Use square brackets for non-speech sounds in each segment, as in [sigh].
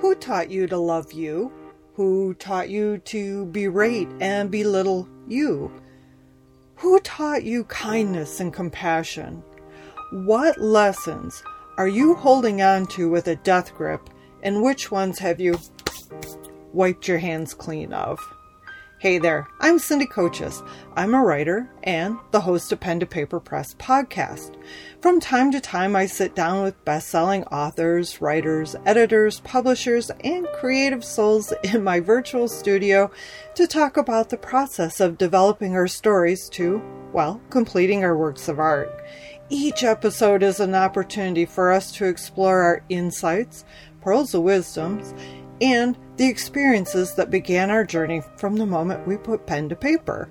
Who taught you to love you? Who taught you to berate and belittle you? Who taught you kindness and compassion? What lessons are you holding on to with a death grip, and which ones have you wiped your hands clean of? Hey there, I'm Cindy Coaches. I'm a writer and the host of Pen to Paper Press podcast. From time to time, I sit down with best selling authors, writers, editors, publishers, and creative souls [laughs] in my virtual studio to talk about the process of developing our stories to, well, completing our works of art. Each episode is an opportunity for us to explore our insights, pearls of wisdoms, and the experiences that began our journey from the moment we put pen to paper.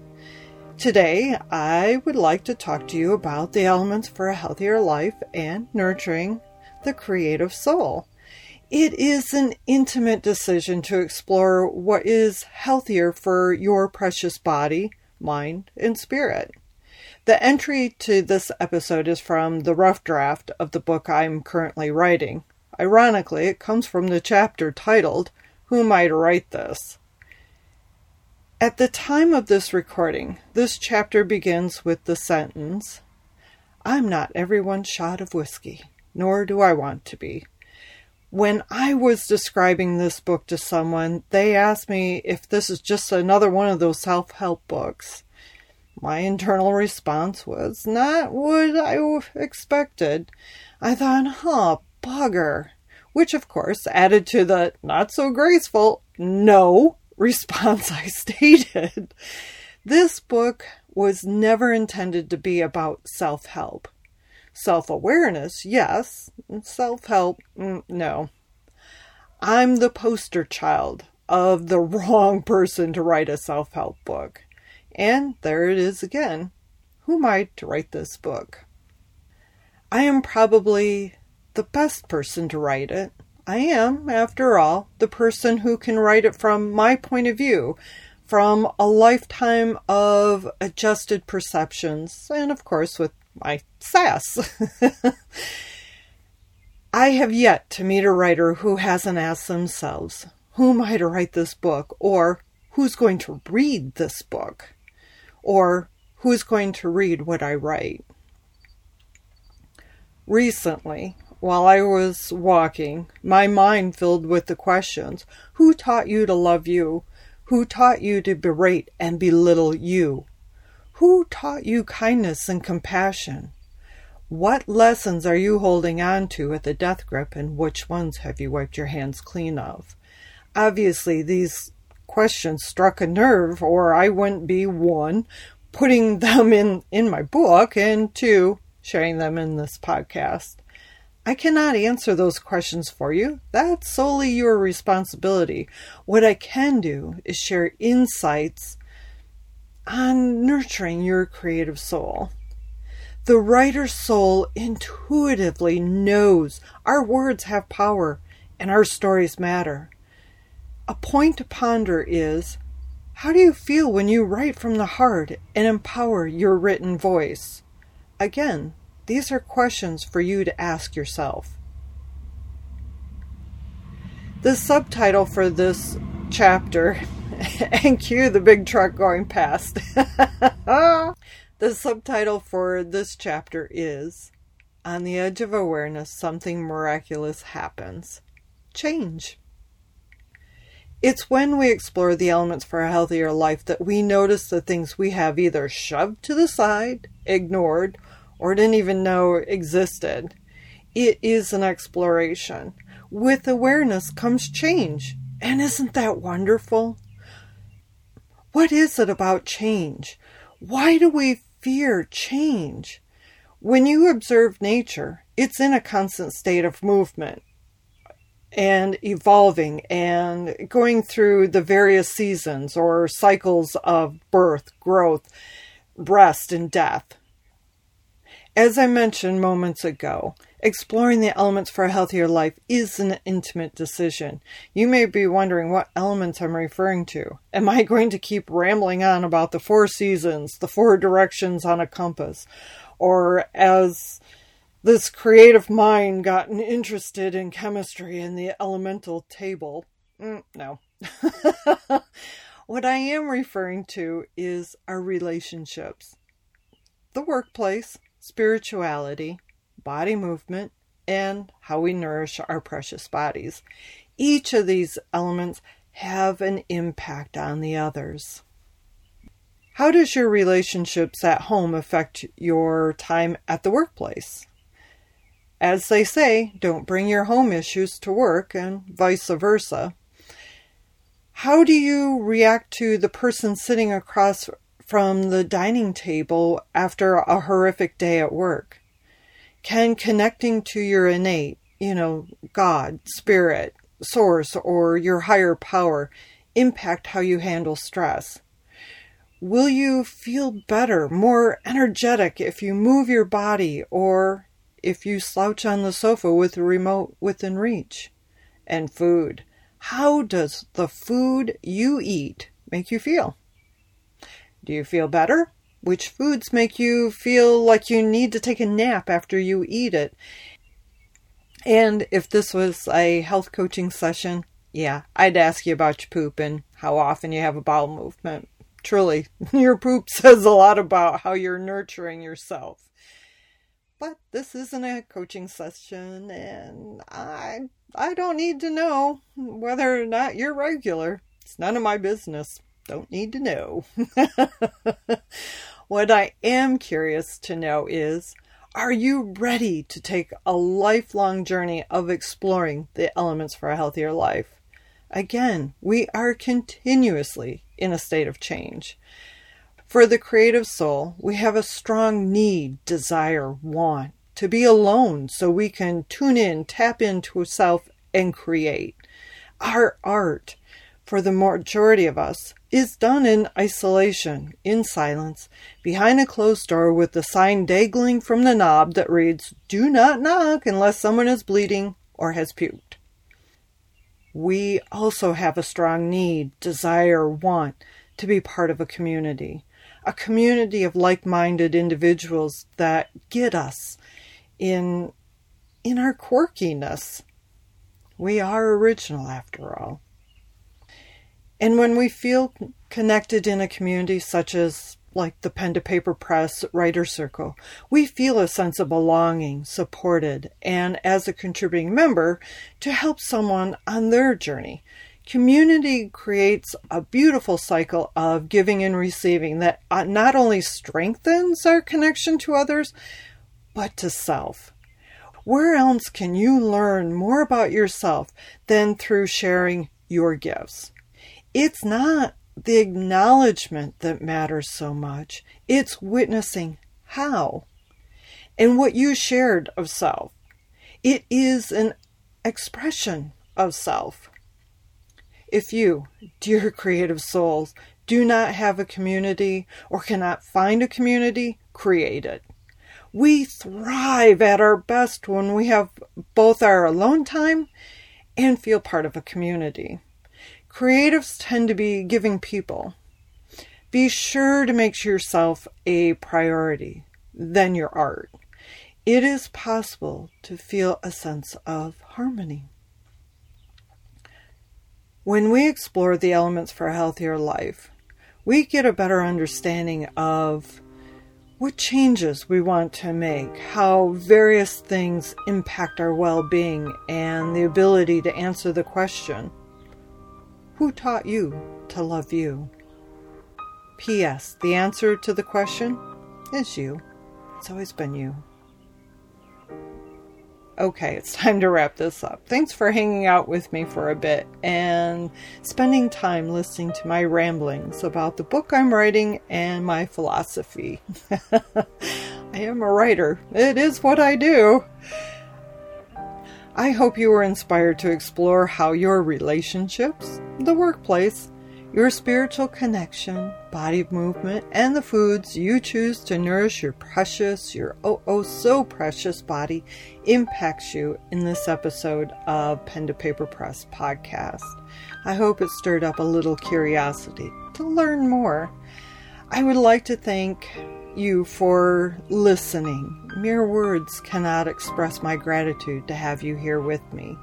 Today, I would like to talk to you about the elements for a healthier life and nurturing the creative soul. It is an intimate decision to explore what is healthier for your precious body, mind, and spirit. The entry to this episode is from the rough draft of the book I'm currently writing, Ironically, it comes from the chapter titled, Who Am I to Write This? At the time of this recording, this chapter begins with the sentence, I'm not everyone's shot of whiskey, nor do I want to be. When I was describing this book to someone, they asked me if this is just another one of those self help books. My internal response was not what I expected. I thought, huh, which of course added to the not so graceful no [laughs] response I stated. This book was never intended to be about self help. Self awareness, yes. Self help, mm, no. I'm the poster child of the [laughs] wrong person to write a self help book. And there it is again. Who am I to write this book? I am probably the best person to write it. I am, after all, the person who can write it from my point of view, from a lifetime of adjusted perceptions, and of course with my sass. [laughs] I have yet to meet a writer who hasn't asked themselves, who am I to write this book? Or who's going to read this book? Or who's going to read what I write? Recently, while I was walking, my mind filled with the questions Who taught you to love you? Who taught you to berate and belittle you? Who taught you kindness and compassion? What lessons are you holding on to with a death grip, and which ones have you wiped your hands clean of? Obviously, these questions struck a nerve, or I wouldn't be one, putting [laughs] them in, in my book, and two, sharing them in this podcast. I cannot answer those questions for you. That's solely your responsibility. What I can do is share insights on nurturing your creative soul. The writer's soul intuitively knows our words have power and our stories matter. A point to ponder is how do you feel when you write from the heart and empower your written voice? Again, these are questions for you to ask yourself. The subtitle for this chapter, [laughs] and cue the big truck going past. [laughs] the subtitle for this chapter is On the Edge of Awareness, Something Miraculous Happens. Change. It's when we explore the elements for a healthier life that we notice the things we have either shoved to the side, ignored, or didn't even know existed. It is an exploration. With awareness comes change. And isn't that wonderful? What is it about change? Why do we fear change? When you observe nature, it's in a constant state of movement and evolving and going through the various seasons or cycles of birth, growth, rest, and death. As I mentioned moments ago, exploring the elements for a healthier life is an intimate decision. You may be wondering what elements I'm referring to. Am I going to keep rambling on about the four seasons, the four directions on a compass, or as this creative mind gotten interested in chemistry and the elemental table. Mm, no. [laughs] what I am referring to is our relationships, the workplace, spirituality, body movement, and how we nourish our precious bodies. Each of these elements have an impact on the others. How does your relationships at home affect your time at the workplace? As they say, don't bring your home issues to work and vice versa. How do you react to the person sitting across from the dining table after a horrific day at work? Can connecting to your innate, you know, God, spirit, source, or your higher power impact how you handle stress? Will you feel better, more energetic if you move your body or if you slouch on the sofa with the remote within reach? And food. How does the food you eat make you feel? Do you feel better? Which foods make you feel like you need to take a nap after you eat it? And if this was a health coaching session, yeah, I'd ask you about your poop and how often you have a bowel movement. Truly, [laughs] your poop says a lot about how you're nurturing yourself. But this isn't a coaching session, and I I don't need to know whether or not you're regular. It's none of my business. Don't need to know. [laughs] what I am curious to know is are you ready to take a lifelong journey of exploring the elements for a healthier life? Again, we are continuously in a state of change. For the creative soul, we have a strong need, desire, want to be alone so we can tune in, tap into self, and create. Our art, for the majority of us, is done in isolation, in silence, behind a closed door with the sign dangling from the knob that reads, Do not knock unless someone is bleeding or has puked we also have a strong need, desire, want to be part of a community, a community of like-minded individuals that get us in in our quirkiness. We are original after all. And when we feel connected in a community such as like the Pen to Paper Press Writer Circle, we feel a sense of belonging, supported, and as a contributing member, to help someone on their journey. Community creates a beautiful cycle of giving and receiving that uh, not only strengthens our connection to others, but to self. Where else can you learn more about yourself than through sharing your gifts? It's not the acknowledgement that matters so much. It's witnessing how and what you shared of self. It is an expression of self. If you, dear [laughs] creative souls, do not have a community or cannot find a community, create it. We thrive at our best when we have both our alone time and feel part of a community. Creatives tend to be giving people. Be sure to make yourself a priority, then your art. It is possible to feel a sense of harmony. When we explore the elements for a healthier life, we get a better understanding of what changes we want to make, how various things impact our well being, and the ability to answer the question who taught you to love you? P.S. The answer to the question is you. It's always been you. Okay, it's [laughs] time to wrap this up. Thanks for hanging out with me for a bit and spending time listening to my ramblings about the book I'm writing and my philosophy. [laughs] I am a writer, it is what I do. I hope you were inspired to explore how your relationships, the workplace, your spiritual connection, body movement, and the foods you choose to nourish your precious, your oh oh so precious body impacts you in this episode of Pen to Paper Press podcast. I hope it stirred up a little curiosity to learn more. I would like to thank you for listening. Mere words cannot express my gratitude to have you here with me.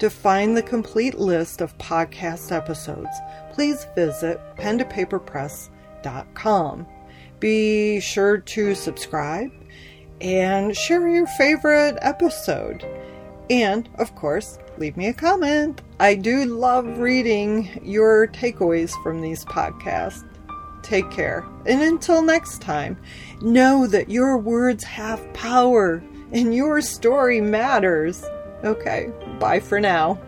To find the complete list of podcast episodes, please visit pentopaperpress.com. Be sure to subscribe and share your favorite episode. And, of course, leave me a comment. I do love reading your takeaways from these podcasts. Take care. And until next time, know that your words have power and your story matters. Okay, bye for now.